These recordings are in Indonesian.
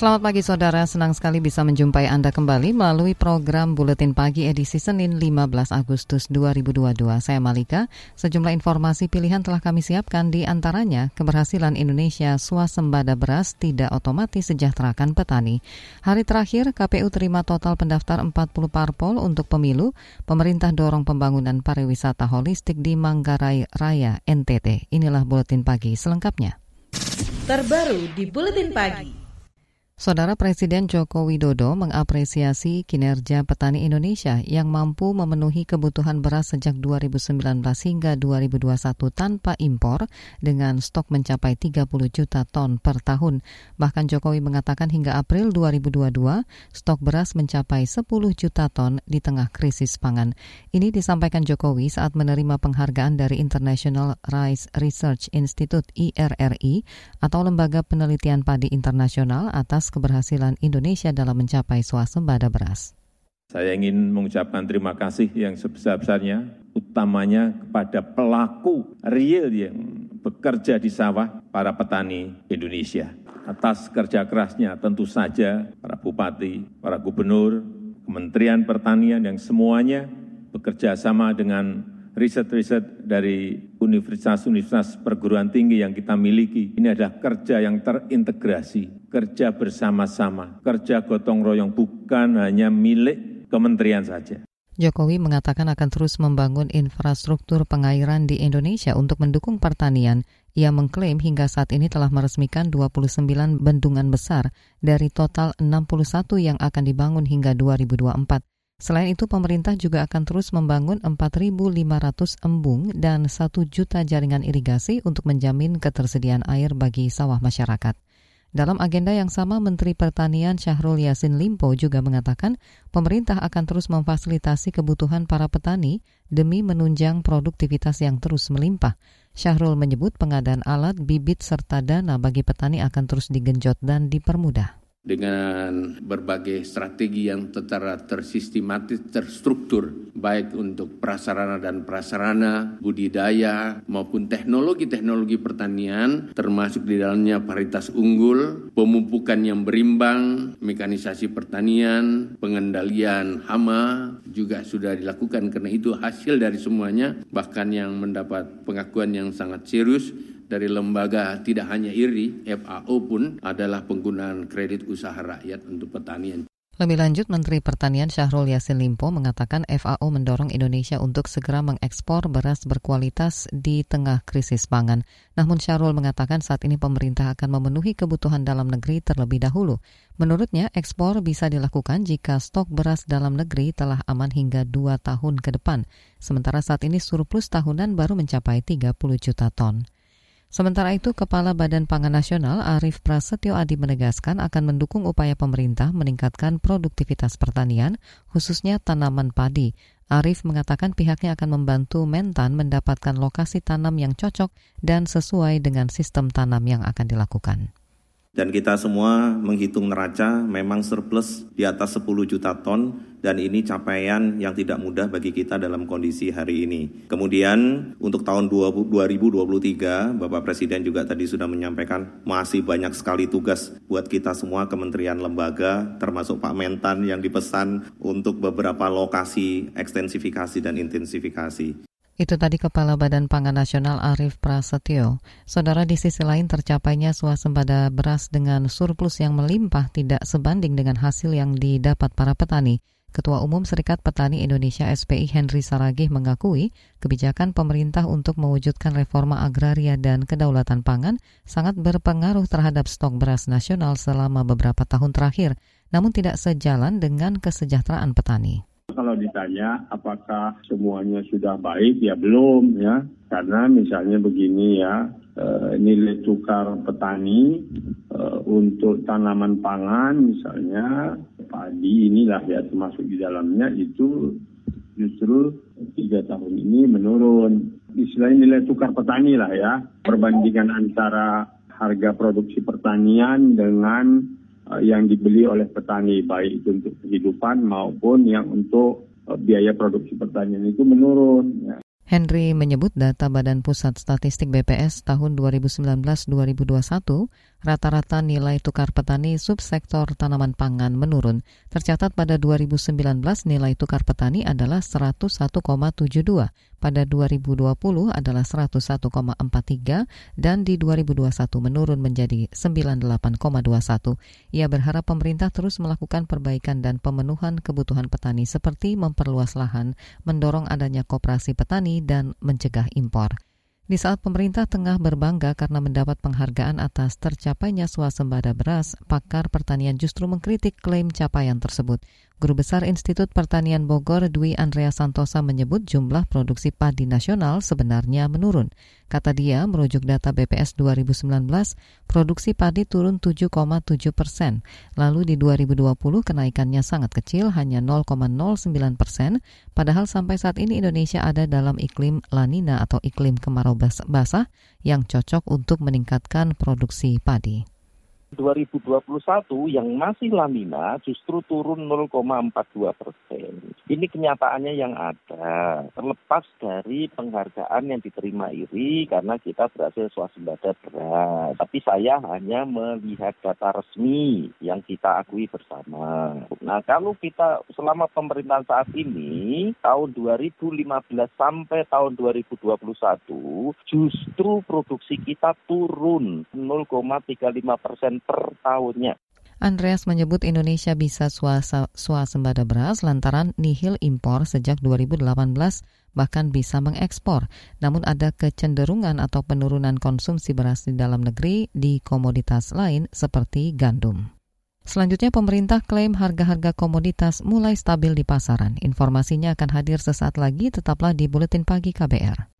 Selamat pagi saudara, senang sekali bisa menjumpai Anda kembali melalui program Buletin Pagi edisi Senin 15 Agustus 2022. Saya Malika, sejumlah informasi pilihan telah kami siapkan di antaranya keberhasilan Indonesia swasembada beras tidak otomatis sejahterakan petani. Hari terakhir KPU terima total pendaftar 40 parpol untuk pemilu, pemerintah dorong pembangunan pariwisata holistik di Manggarai Raya NTT. Inilah Buletin Pagi selengkapnya. Terbaru di Buletin Pagi. Saudara Presiden Joko Widodo mengapresiasi kinerja petani Indonesia yang mampu memenuhi kebutuhan beras sejak 2019 hingga 2021 tanpa impor dengan stok mencapai 30 juta ton per tahun. Bahkan Jokowi mengatakan hingga April 2022 stok beras mencapai 10 juta ton di tengah krisis pangan. Ini disampaikan Jokowi saat menerima penghargaan dari International Rice Research Institute IRRI atau Lembaga Penelitian Padi Internasional atas keberhasilan Indonesia dalam mencapai swasembada beras. Saya ingin mengucapkan terima kasih yang sebesar-besarnya, utamanya kepada pelaku real yang bekerja di sawah, para petani Indonesia. Atas kerja kerasnya tentu saja para bupati, para gubernur, Kementerian Pertanian yang semuanya bekerja sama dengan riset-riset dari universitas-universitas perguruan tinggi yang kita miliki. Ini adalah kerja yang terintegrasi, kerja bersama-sama, kerja gotong royong bukan hanya milik kementerian saja. Jokowi mengatakan akan terus membangun infrastruktur pengairan di Indonesia untuk mendukung pertanian. Ia mengklaim hingga saat ini telah meresmikan 29 bendungan besar dari total 61 yang akan dibangun hingga 2024. Selain itu, pemerintah juga akan terus membangun 4.500 embung dan 1 juta jaringan irigasi untuk menjamin ketersediaan air bagi sawah masyarakat. Dalam agenda yang sama, Menteri Pertanian Syahrul Yassin Limpo juga mengatakan pemerintah akan terus memfasilitasi kebutuhan para petani demi menunjang produktivitas yang terus melimpah. Syahrul menyebut pengadaan alat, bibit, serta dana bagi petani akan terus digenjot dan dipermudah dengan berbagai strategi yang secara tersistematis, terstruktur, baik untuk prasarana dan prasarana, budidaya, maupun teknologi-teknologi pertanian, termasuk di dalamnya paritas unggul, pemupukan yang berimbang, mekanisasi pertanian, pengendalian hama, juga sudah dilakukan. Karena itu hasil dari semuanya, bahkan yang mendapat pengakuan yang sangat serius, dari lembaga tidak hanya IRI, FAO pun adalah penggunaan kredit usaha rakyat untuk pertanian. Lebih lanjut, Menteri Pertanian Syahrul Yassin Limpo mengatakan FAO mendorong Indonesia untuk segera mengekspor beras berkualitas di tengah krisis pangan. Namun Syahrul mengatakan saat ini pemerintah akan memenuhi kebutuhan dalam negeri terlebih dahulu. Menurutnya, ekspor bisa dilakukan jika stok beras dalam negeri telah aman hingga dua tahun ke depan. Sementara saat ini surplus tahunan baru mencapai 30 juta ton. Sementara itu, Kepala Badan Pangan Nasional Arief Prasetyo Adi menegaskan akan mendukung upaya pemerintah meningkatkan produktivitas pertanian, khususnya tanaman padi. Arief mengatakan pihaknya akan membantu Mentan mendapatkan lokasi tanam yang cocok dan sesuai dengan sistem tanam yang akan dilakukan. Dan kita semua menghitung neraca memang surplus di atas 10 juta ton dan ini capaian yang tidak mudah bagi kita dalam kondisi hari ini. Kemudian untuk tahun 2023 Bapak Presiden juga tadi sudah menyampaikan masih banyak sekali tugas buat kita semua kementerian lembaga termasuk Pak Mentan yang dipesan untuk beberapa lokasi ekstensifikasi dan intensifikasi. Itu tadi Kepala Badan Pangan Nasional Arief Prasetyo. Saudara di sisi lain tercapainya swasembada beras dengan surplus yang melimpah tidak sebanding dengan hasil yang didapat para petani. Ketua Umum Serikat Petani Indonesia SPI Henry Saragih mengakui kebijakan pemerintah untuk mewujudkan reforma agraria dan kedaulatan pangan sangat berpengaruh terhadap stok beras nasional selama beberapa tahun terakhir, namun tidak sejalan dengan kesejahteraan petani. Kalau ditanya apakah semuanya sudah baik, ya belum ya. Karena misalnya begini ya, eh, nilai tukar petani eh, untuk tanaman pangan misalnya padi inilah ya termasuk di dalamnya itu justru tiga tahun ini menurun. Istilahnya nilai tukar petani lah ya, perbandingan antara harga produksi pertanian dengan yang dibeli oleh petani baik itu untuk kehidupan maupun yang untuk uh, biaya produksi pertanian itu menurun. Ya. Henry menyebut data Badan Pusat Statistik BPS tahun 2019-2021 rata-rata nilai tukar petani subsektor tanaman pangan menurun. Tercatat pada 2019 nilai tukar petani adalah 101,72, pada 2020 adalah 101,43 dan di 2021 menurun menjadi 98,21. Ia berharap pemerintah terus melakukan perbaikan dan pemenuhan kebutuhan petani seperti memperluas lahan, mendorong adanya koperasi petani dan mencegah impor. Di saat pemerintah tengah berbangga karena mendapat penghargaan atas tercapainya swasembada beras, pakar pertanian justru mengkritik klaim capaian tersebut. Guru Besar Institut Pertanian Bogor Dwi Andrea Santosa menyebut jumlah produksi padi nasional sebenarnya menurun. Kata dia, merujuk data BPS 2019, produksi padi turun 7,7 persen. Lalu di 2020 kenaikannya sangat kecil, hanya 0,09 persen, padahal sampai saat ini Indonesia ada dalam iklim lanina atau iklim kemarau basah yang cocok untuk meningkatkan produksi padi. 2021 yang masih lamina justru turun 0,42 persen. Ini kenyataannya yang ada, terlepas dari penghargaan yang diterima IRI karena kita berhasil swasembada beras. Tapi saya hanya melihat data resmi yang kita akui bersama. Nah kalau kita selama pemerintahan saat ini, tahun 2015 sampai tahun 2021, justru produksi kita turun 0,35 persen per tahunnya. Andreas menyebut Indonesia bisa swasembada beras lantaran nihil impor sejak 2018 bahkan bisa mengekspor. Namun ada kecenderungan atau penurunan konsumsi beras di dalam negeri di komoditas lain seperti gandum. Selanjutnya pemerintah klaim harga-harga komoditas mulai stabil di pasaran. Informasinya akan hadir sesaat lagi, tetaplah di Buletin Pagi KBR.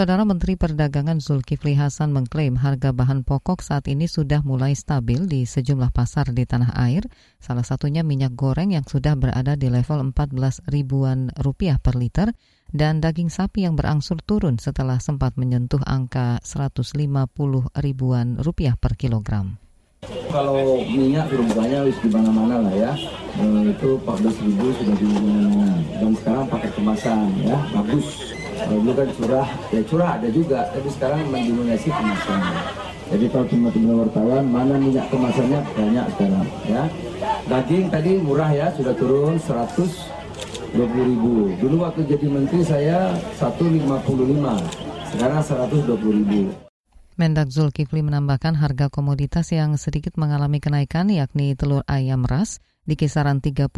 Saudara Menteri Perdagangan Zulkifli Hasan mengklaim harga bahan pokok saat ini sudah mulai stabil di sejumlah pasar di tanah air, salah satunya minyak goreng yang sudah berada di level 14 ribuan rupiah per liter dan daging sapi yang berangsur turun setelah sempat menyentuh angka 150 ribuan rupiah per kilogram. Kalau minyak berubahnya di mana-mana lah ya. Eh, itu 14 ribu sudah di. Dan sekarang pakai kemasan ya, bagus dulu kan curah ya curah ada juga tapi sekarang mendominasi kemasan jadi kalau teman-teman wartawan mana minyak kemasannya? Banyak sekarang ya. Daging tadi murah ya sudah turun 120 ribu. Dulu waktu jadi menteri saya 155 sekarang 120 ribu. Mendak Zulkifli menambahkan harga komoditas yang sedikit mengalami kenaikan yakni telur ayam ras di kisaran 31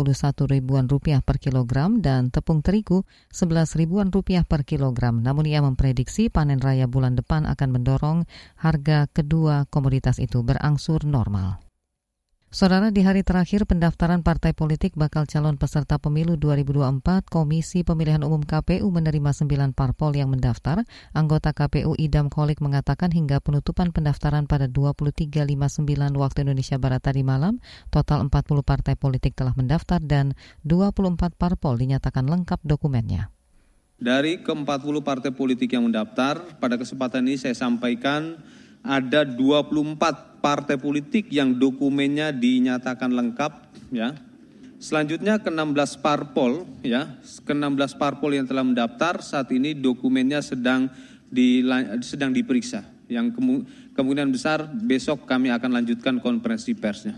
ribuan rupiah per kilogram dan tepung terigu 11 ribuan rupiah per kilogram. Namun ia memprediksi panen raya bulan depan akan mendorong harga kedua komoditas itu berangsur normal. Saudara, di hari terakhir pendaftaran partai politik bakal calon peserta pemilu 2024, Komisi Pemilihan Umum KPU menerima 9 parpol yang mendaftar. Anggota KPU Idam Kolik mengatakan hingga penutupan pendaftaran pada 23.59 waktu Indonesia Barat tadi malam, total 40 partai politik telah mendaftar dan 24 parpol dinyatakan lengkap dokumennya. Dari ke-40 partai politik yang mendaftar, pada kesempatan ini saya sampaikan ada 24 partai politik yang dokumennya dinyatakan lengkap ya. Selanjutnya ke-16 parpol ya, ke-16 parpol yang telah mendaftar saat ini dokumennya sedang di, sedang diperiksa. Yang kemungkinan besar besok kami akan lanjutkan konferensi persnya.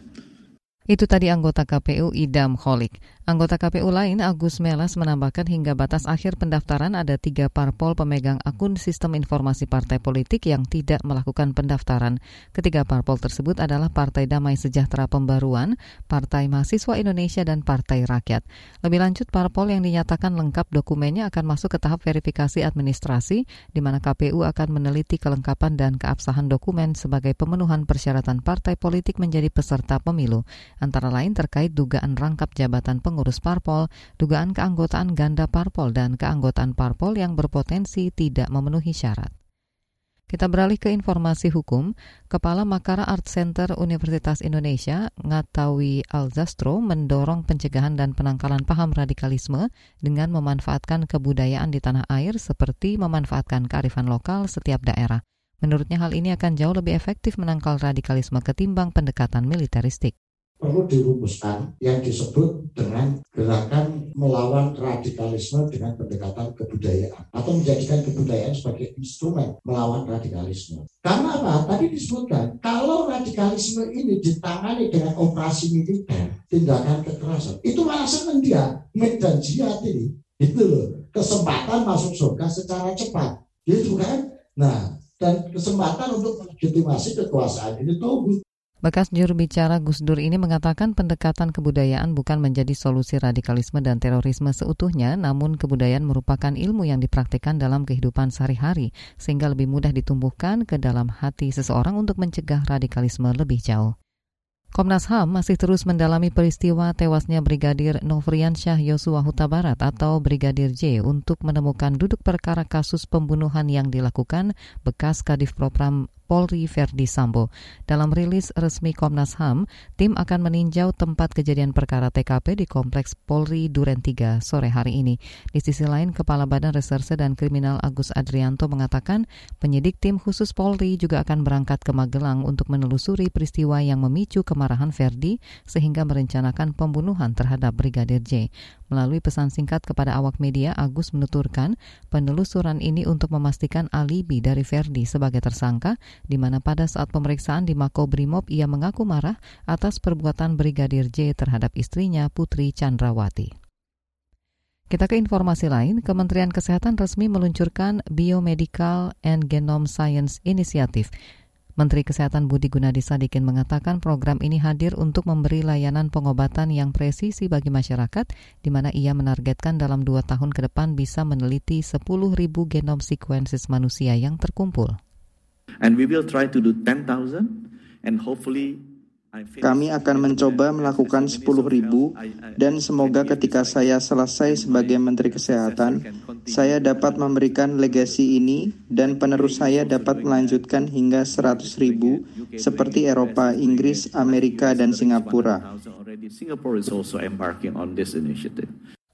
Itu tadi anggota KPU Idam Kholik. Anggota KPU lain Agus Melas menambahkan hingga batas akhir pendaftaran ada tiga parpol pemegang akun sistem informasi partai politik yang tidak melakukan pendaftaran. Ketiga parpol tersebut adalah Partai Damai Sejahtera Pembaruan, Partai Mahasiswa Indonesia, dan Partai Rakyat. Lebih lanjut, parpol yang dinyatakan lengkap dokumennya akan masuk ke tahap verifikasi administrasi, di mana KPU akan meneliti kelengkapan dan keabsahan dokumen sebagai pemenuhan persyaratan partai politik menjadi peserta pemilu antara lain terkait dugaan rangkap jabatan pengurus parpol, dugaan keanggotaan ganda parpol, dan keanggotaan parpol yang berpotensi tidak memenuhi syarat. Kita beralih ke informasi hukum. Kepala Makara Art Center Universitas Indonesia, Ngatawi Alzastro, mendorong pencegahan dan penangkalan paham radikalisme dengan memanfaatkan kebudayaan di tanah air seperti memanfaatkan kearifan lokal setiap daerah. Menurutnya hal ini akan jauh lebih efektif menangkal radikalisme ketimbang pendekatan militeristik perlu dirumuskan yang disebut dengan gerakan melawan radikalisme dengan pendekatan kebudayaan atau menjadikan kebudayaan sebagai instrumen melawan radikalisme. Karena apa? Tadi disebutkan kalau radikalisme ini ditangani dengan operasi militer, tindakan kekerasan, itu malah senang dia medan jihad ini. Itu loh, kesempatan masuk surga secara cepat. Gitu kan? Nah, dan kesempatan untuk legitimasi kekuasaan ini tuh Bekas juru bicara Gus Dur ini mengatakan pendekatan kebudayaan bukan menjadi solusi radikalisme dan terorisme seutuhnya, namun kebudayaan merupakan ilmu yang dipraktikkan dalam kehidupan sehari-hari, sehingga lebih mudah ditumbuhkan ke dalam hati seseorang untuk mencegah radikalisme lebih jauh. Komnas HAM masih terus mendalami peristiwa tewasnya Brigadir Nofriansyah Yosua Huta Barat atau Brigadir J untuk menemukan duduk perkara kasus pembunuhan yang dilakukan bekas Kadif Propram Polri Verdi Sambo. Dalam rilis resmi Komnas HAM, tim akan meninjau tempat kejadian perkara TKP di Kompleks Polri Duren 3 sore hari ini. Di sisi lain, Kepala Badan Reserse dan Kriminal Agus Adrianto mengatakan penyidik tim khusus Polri juga akan berangkat ke Magelang untuk menelusuri peristiwa yang memicu kemarahan Verdi sehingga merencanakan pembunuhan terhadap Brigadir J. Melalui pesan singkat kepada awak media, Agus menuturkan penelusuran ini untuk memastikan alibi dari Verdi sebagai tersangka, di mana pada saat pemeriksaan di Mako Brimob ia mengaku marah atas perbuatan Brigadir J terhadap istrinya Putri Chandrawati. Kita ke informasi lain, Kementerian Kesehatan resmi meluncurkan Biomedical and Genome Science Initiative Menteri Kesehatan Budi Gunadi Sadikin mengatakan program ini hadir untuk memberi layanan pengobatan yang presisi bagi masyarakat, di mana ia menargetkan dalam dua tahun ke depan bisa meneliti 10.000 genom sequences manusia yang terkumpul. And we will try to do 10,000 and hopefully kami akan mencoba melakukan 10.000 dan semoga ketika saya selesai sebagai Menteri Kesehatan, saya dapat memberikan legasi ini dan penerus saya dapat melanjutkan hingga 100.000 seperti Eropa, Inggris, Amerika, dan Singapura.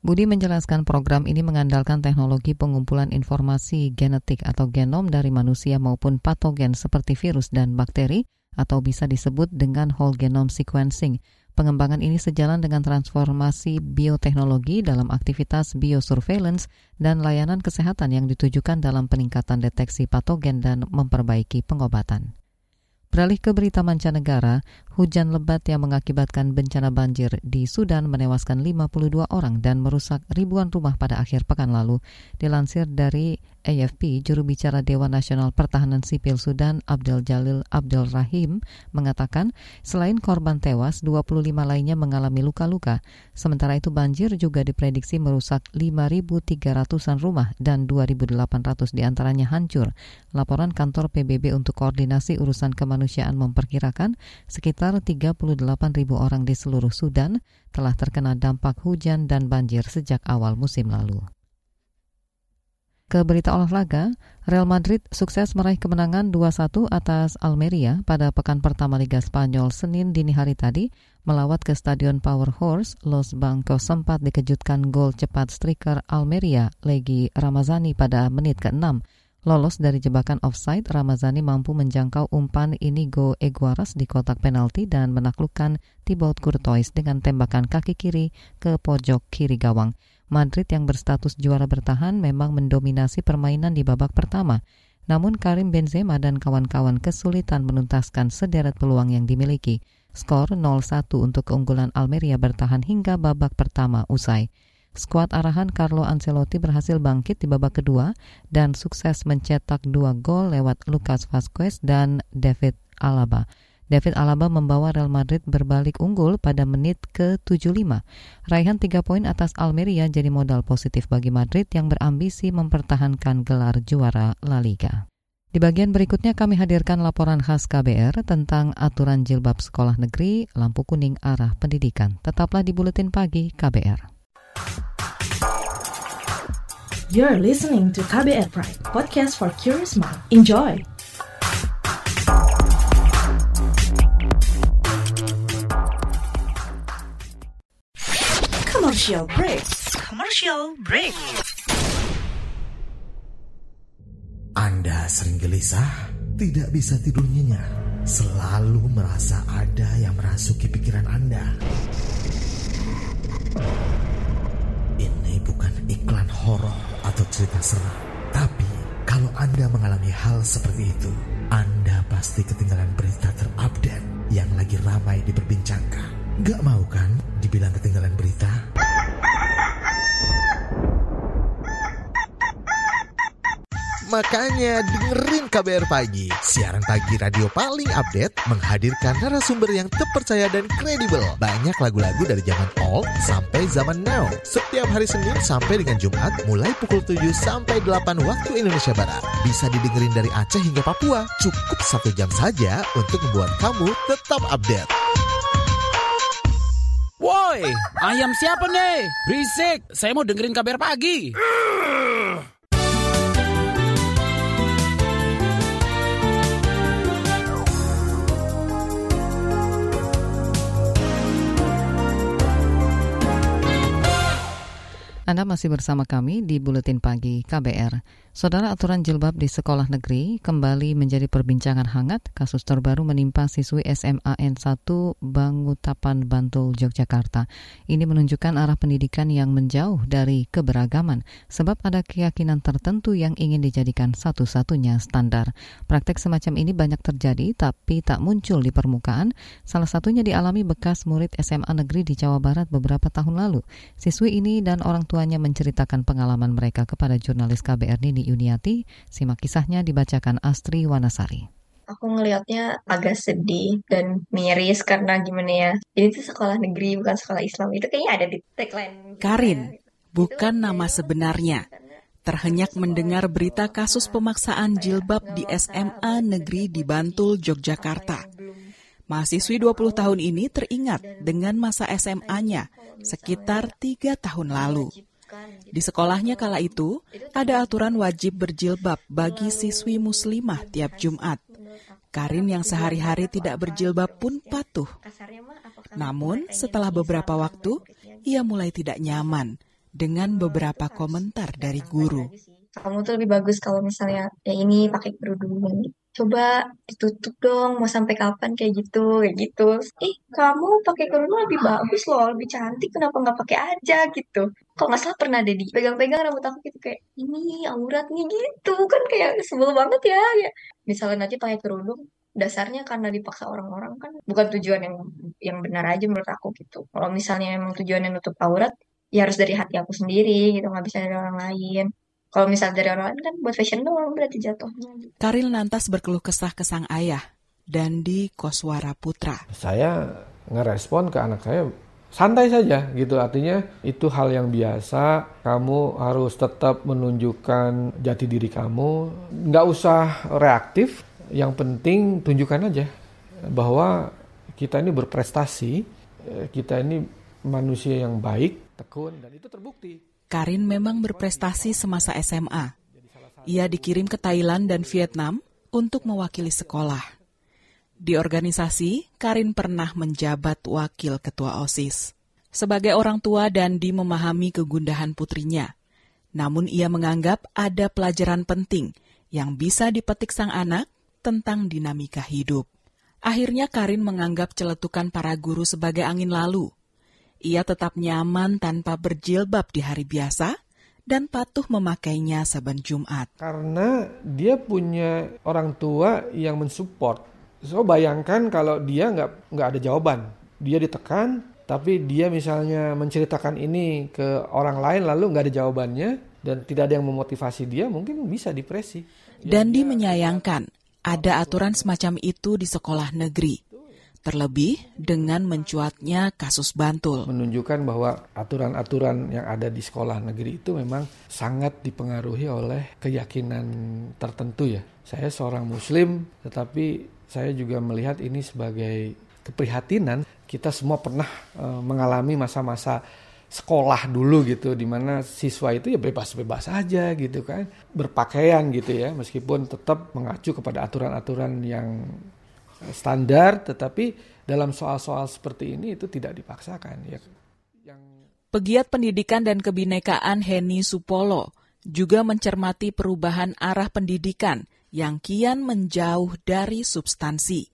Budi menjelaskan program ini mengandalkan teknologi pengumpulan informasi genetik atau genom dari manusia maupun patogen seperti virus dan bakteri atau bisa disebut dengan whole genome sequencing. Pengembangan ini sejalan dengan transformasi bioteknologi dalam aktivitas biosurveillance dan layanan kesehatan yang ditujukan dalam peningkatan deteksi patogen dan memperbaiki pengobatan. Beralih ke berita mancanegara, hujan lebat yang mengakibatkan bencana banjir di Sudan menewaskan 52 orang dan merusak ribuan rumah pada akhir pekan lalu. Dilansir dari AFP, juru bicara Dewan Nasional Pertahanan Sipil Sudan Abdel Jalil Abdel Rahim mengatakan selain korban tewas, 25 lainnya mengalami luka-luka. Sementara itu banjir juga diprediksi merusak 5.300-an rumah dan 2.800 di antaranya hancur. Laporan kantor PBB untuk koordinasi urusan kemanusiaan memperkirakan sekitar 38.000 orang di seluruh Sudan telah terkena dampak hujan dan banjir sejak awal musim lalu. Ke berita olahraga, Real Madrid sukses meraih kemenangan 2-1 atas Almeria pada pekan pertama Liga Spanyol Senin dini hari tadi melawat ke Stadion Power Horse, Los Bancos sempat dikejutkan gol cepat striker Almeria, Legi Ramazani pada menit ke-6. Lolos dari jebakan offside, Ramazani mampu menjangkau umpan Inigo Eguaras di kotak penalti dan menaklukkan Thibaut Courtois dengan tembakan kaki kiri ke pojok kiri gawang. Madrid yang berstatus juara bertahan memang mendominasi permainan di babak pertama. Namun Karim Benzema dan kawan-kawan kesulitan menuntaskan sederet peluang yang dimiliki. Skor 0-1 untuk keunggulan Almeria bertahan hingga babak pertama usai. Skuad arahan Carlo Ancelotti berhasil bangkit di babak kedua dan sukses mencetak dua gol lewat Lucas Vazquez dan David Alaba. David Alaba membawa Real Madrid berbalik unggul pada menit ke-75. Raihan tiga poin atas Almeria jadi modal positif bagi Madrid yang berambisi mempertahankan gelar juara La Liga. Di bagian berikutnya kami hadirkan laporan khas KBR tentang aturan jilbab sekolah negeri lampu kuning arah pendidikan. Tetaplah di Buletin Pagi KBR. You're listening to KBR Pride, podcast for curious mind. Enjoy! Commercial break. Commercial break. Anda sering gelisah, tidak bisa tidur nyenyak, selalu merasa ada yang merasuki pikiran Anda. Ini bukan iklan horor atau cerita seram, tapi kalau Anda mengalami hal seperti itu, Anda pasti ketinggalan berita terupdate yang lagi ramai diperbincangkan. Gak mau kan dibilang ketinggalan berita? Makanya dengerin KBR Pagi, siaran pagi radio paling update menghadirkan narasumber yang terpercaya dan kredibel. Banyak lagu-lagu dari zaman old sampai zaman now. Setiap hari Senin sampai dengan Jumat mulai pukul 7 sampai 8 waktu Indonesia Barat. Bisa didengerin dari Aceh hingga Papua. Cukup satu jam saja untuk membuat kamu tetap update. Woi, ayam siapa nih? Berisik, saya mau dengerin kabar pagi. Anda masih bersama kami di Buletin Pagi KBR. Saudara aturan jilbab di sekolah negeri kembali menjadi perbincangan hangat. Kasus terbaru menimpa siswi SMA N1 Bangutapan Bantul, Yogyakarta. Ini menunjukkan arah pendidikan yang menjauh dari keberagaman sebab ada keyakinan tertentu yang ingin dijadikan satu-satunya standar. Praktek semacam ini banyak terjadi tapi tak muncul di permukaan. Salah satunya dialami bekas murid SMA negeri di Jawa Barat beberapa tahun lalu. Siswi ini dan orang tua tuanya menceritakan pengalaman mereka kepada jurnalis KBR Nini Yuniati. Simak kisahnya dibacakan Astri Wanasari. Aku ngelihatnya agak sedih dan miris karena gimana ya ini tuh sekolah negeri bukan sekolah Islam. Itu kayaknya ada di tagline Karin bukan nama sebenarnya. terhenyak mendengar berita kasus pemaksaan jilbab di SMA negeri di Bantul Yogyakarta. Mahasiswi 20 tahun ini teringat dengan masa SMA-nya sekitar tiga tahun lalu. Di sekolahnya kala itu, ada aturan wajib berjilbab bagi siswi muslimah tiap Jumat. Karin yang sehari-hari tidak berjilbab pun patuh. Namun, setelah beberapa waktu, ia mulai tidak nyaman dengan beberapa komentar dari guru. Kamu tuh lebih bagus kalau misalnya ya ini pakai kerudung coba ditutup dong mau sampai kapan kayak gitu kayak gitu. Ih kamu pakai kerudung lebih bagus loh lebih cantik kenapa nggak pakai aja gitu. Kok nggak salah pernah deh dipegang-pegang rambut aku gitu kayak ini auratnya gitu. Kan kayak sebel banget ya ya. Misalnya nanti pakai kerudung dasarnya karena dipaksa orang-orang kan bukan tujuan yang yang benar aja menurut aku gitu. Kalau misalnya emang tujuannya nutup aurat ya harus dari hati aku sendiri gitu nggak bisa dari orang lain kalau misal dari orang lain kan buat fashion doang berarti jatuhnya. Karil lantas berkeluh kesah ke sang ayah, Dandi Koswara Putra. Saya ngerespon ke anak saya santai saja gitu. Artinya itu hal yang biasa. Kamu harus tetap menunjukkan jati diri kamu. Nggak usah reaktif. Yang penting tunjukkan aja bahwa kita ini berprestasi. Eh, kita ini manusia yang baik tekun dan itu terbukti Karin memang berprestasi semasa SMA. Ia dikirim ke Thailand dan Vietnam untuk mewakili sekolah. Di organisasi, Karin pernah menjabat wakil ketua OSIS. Sebagai orang tua Dandi memahami kegundahan putrinya. Namun ia menganggap ada pelajaran penting yang bisa dipetik sang anak tentang dinamika hidup. Akhirnya Karin menganggap celetukan para guru sebagai angin lalu ia tetap nyaman tanpa berjilbab di hari biasa dan patuh memakainya saban Jumat. Karena dia punya orang tua yang mensupport So bayangkan kalau dia nggak nggak ada jawaban, dia ditekan, tapi dia misalnya menceritakan ini ke orang lain lalu nggak ada jawabannya dan tidak ada yang memotivasi dia, mungkin bisa depresi. Dandi menyayangkan ada aturan semacam itu di sekolah negeri. Terlebih dengan mencuatnya kasus Bantul. Menunjukkan bahwa aturan-aturan yang ada di sekolah negeri itu memang sangat dipengaruhi oleh keyakinan tertentu ya. Saya seorang muslim tetapi saya juga melihat ini sebagai keprihatinan. Kita semua pernah e, mengalami masa-masa sekolah dulu gitu di mana siswa itu ya bebas-bebas aja gitu kan berpakaian gitu ya meskipun tetap mengacu kepada aturan-aturan yang standar, tetapi dalam soal-soal seperti ini itu tidak dipaksakan. Ya, yang... Pegiat pendidikan dan kebinekaan Heni Supolo juga mencermati perubahan arah pendidikan yang kian menjauh dari substansi.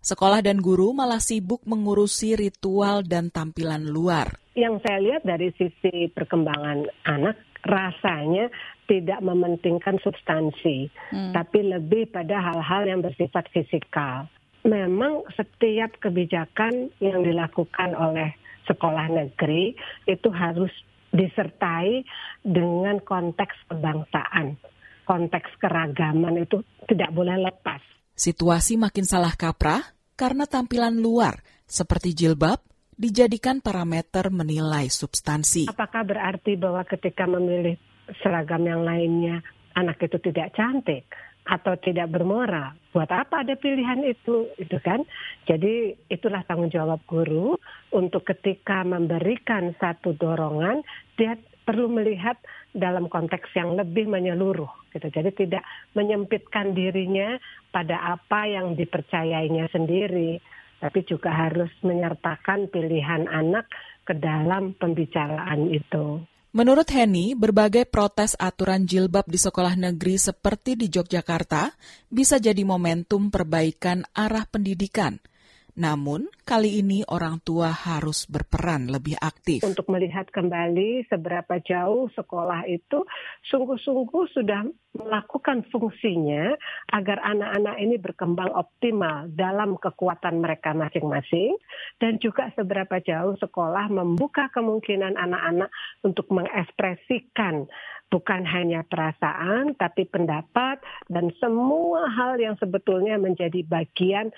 Sekolah dan guru malah sibuk mengurusi ritual dan tampilan luar. Yang saya lihat dari sisi perkembangan anak, rasanya tidak mementingkan substansi, hmm. tapi lebih pada hal-hal yang bersifat fisikal memang setiap kebijakan yang dilakukan oleh sekolah negeri itu harus disertai dengan konteks kebangsaan. Konteks keragaman itu tidak boleh lepas. Situasi makin salah kaprah karena tampilan luar seperti jilbab dijadikan parameter menilai substansi. Apakah berarti bahwa ketika memilih seragam yang lainnya anak itu tidak cantik? Atau tidak bermoral. Buat apa ada pilihan itu, itu kan? Jadi itulah tanggung jawab guru untuk ketika memberikan satu dorongan, dia perlu melihat dalam konteks yang lebih menyeluruh, gitu. Jadi tidak menyempitkan dirinya pada apa yang dipercayainya sendiri, tapi juga harus menyertakan pilihan anak ke dalam pembicaraan itu. Menurut Henny, berbagai protes aturan jilbab di sekolah negeri seperti di Yogyakarta bisa jadi momentum perbaikan arah pendidikan – namun, kali ini orang tua harus berperan lebih aktif. Untuk melihat kembali seberapa jauh sekolah itu sungguh-sungguh sudah melakukan fungsinya agar anak-anak ini berkembang optimal dalam kekuatan mereka masing-masing dan juga seberapa jauh sekolah membuka kemungkinan anak-anak untuk mengekspresikan bukan hanya perasaan, tapi pendapat dan semua hal yang sebetulnya menjadi bagian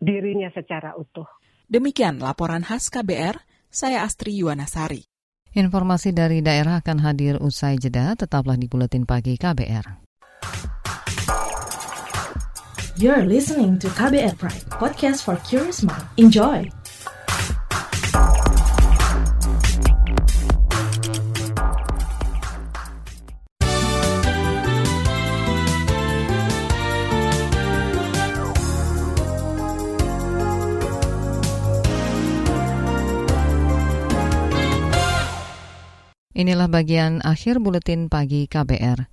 dirinya secara utuh. Demikian laporan khas KBR, saya Astri Yuwanasari. Informasi dari daerah akan hadir usai jeda, tetaplah di Buletin Pagi KBR. You're listening to KBR Pride, podcast for curious mind. Enjoy! Inilah bagian akhir buletin pagi KBR.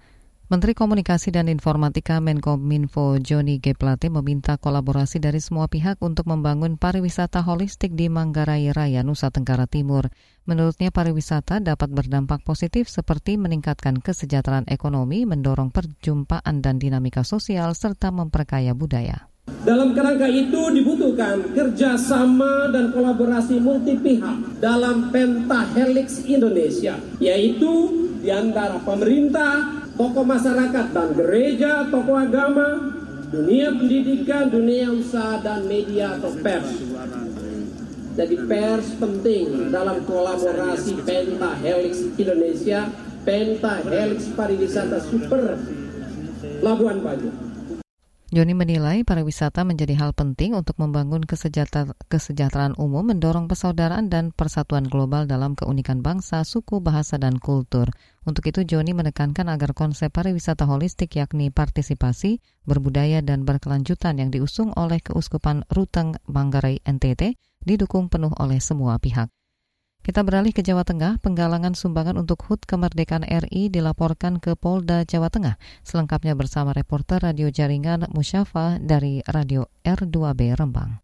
Menteri Komunikasi dan Informatika Menkominfo Joni G. Plate meminta kolaborasi dari semua pihak untuk membangun pariwisata holistik di Manggarai Raya, Nusa Tenggara Timur. Menurutnya pariwisata dapat berdampak positif seperti meningkatkan kesejahteraan ekonomi, mendorong perjumpaan dan dinamika sosial, serta memperkaya budaya. Dalam kerangka itu dibutuhkan kerjasama dan kolaborasi multi pihak dalam pentahelix Indonesia, yaitu di antara pemerintah, tokoh masyarakat dan gereja, tokoh agama, dunia pendidikan, dunia usaha, dan media atau pers. Jadi pers penting dalam kolaborasi pentahelix Indonesia, pentahelix pariwisata super Labuan Bajo. Joni menilai pariwisata menjadi hal penting untuk membangun kesejahteraan umum, mendorong persaudaraan dan persatuan global dalam keunikan bangsa, suku, bahasa, dan kultur. Untuk itu, Joni menekankan agar konsep pariwisata holistik yakni partisipasi, berbudaya, dan berkelanjutan yang diusung oleh Keuskupan Ruteng Manggarai NTT didukung penuh oleh semua pihak. Kita beralih ke Jawa Tengah, penggalangan sumbangan untuk HUT Kemerdekaan RI dilaporkan ke Polda Jawa Tengah. Selengkapnya bersama reporter Radio Jaringan Musyafa dari Radio R2B Rembang.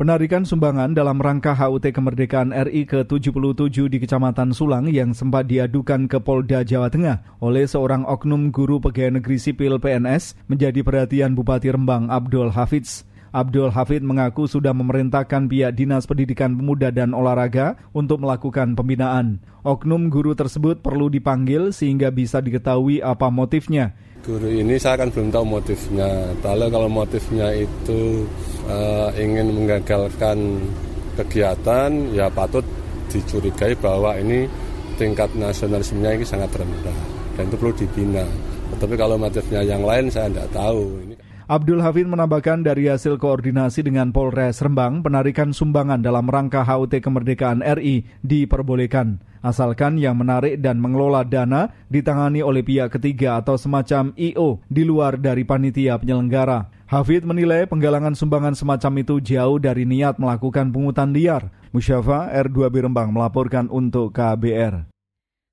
Penarikan sumbangan dalam rangka HUT Kemerdekaan RI ke-77 di Kecamatan Sulang yang sempat diadukan ke Polda Jawa Tengah oleh seorang oknum guru pegawai negeri sipil PNS menjadi perhatian Bupati Rembang Abdul Hafidz. Abdul Hafid mengaku sudah memerintahkan pihak Dinas Pendidikan Pemuda dan Olahraga untuk melakukan pembinaan. Oknum guru tersebut perlu dipanggil sehingga bisa diketahui apa motifnya. Guru ini saya kan belum tahu motifnya. Lalu kalau motifnya itu uh, ingin menggagalkan kegiatan, ya patut dicurigai bahwa ini tingkat nasionalismenya ini sangat rendah dan itu perlu dibina. Tapi kalau motifnya yang lain saya tidak tahu. Ini Abdul Hafid menambahkan dari hasil koordinasi dengan Polres Rembang, penarikan sumbangan dalam rangka HUT kemerdekaan RI diperbolehkan. Asalkan yang menarik dan mengelola dana ditangani oleh pihak ketiga atau semacam IO di luar dari panitia penyelenggara. Hafid menilai penggalangan sumbangan semacam itu jauh dari niat melakukan pungutan liar. Musyafa R2B Rembang melaporkan untuk KBR.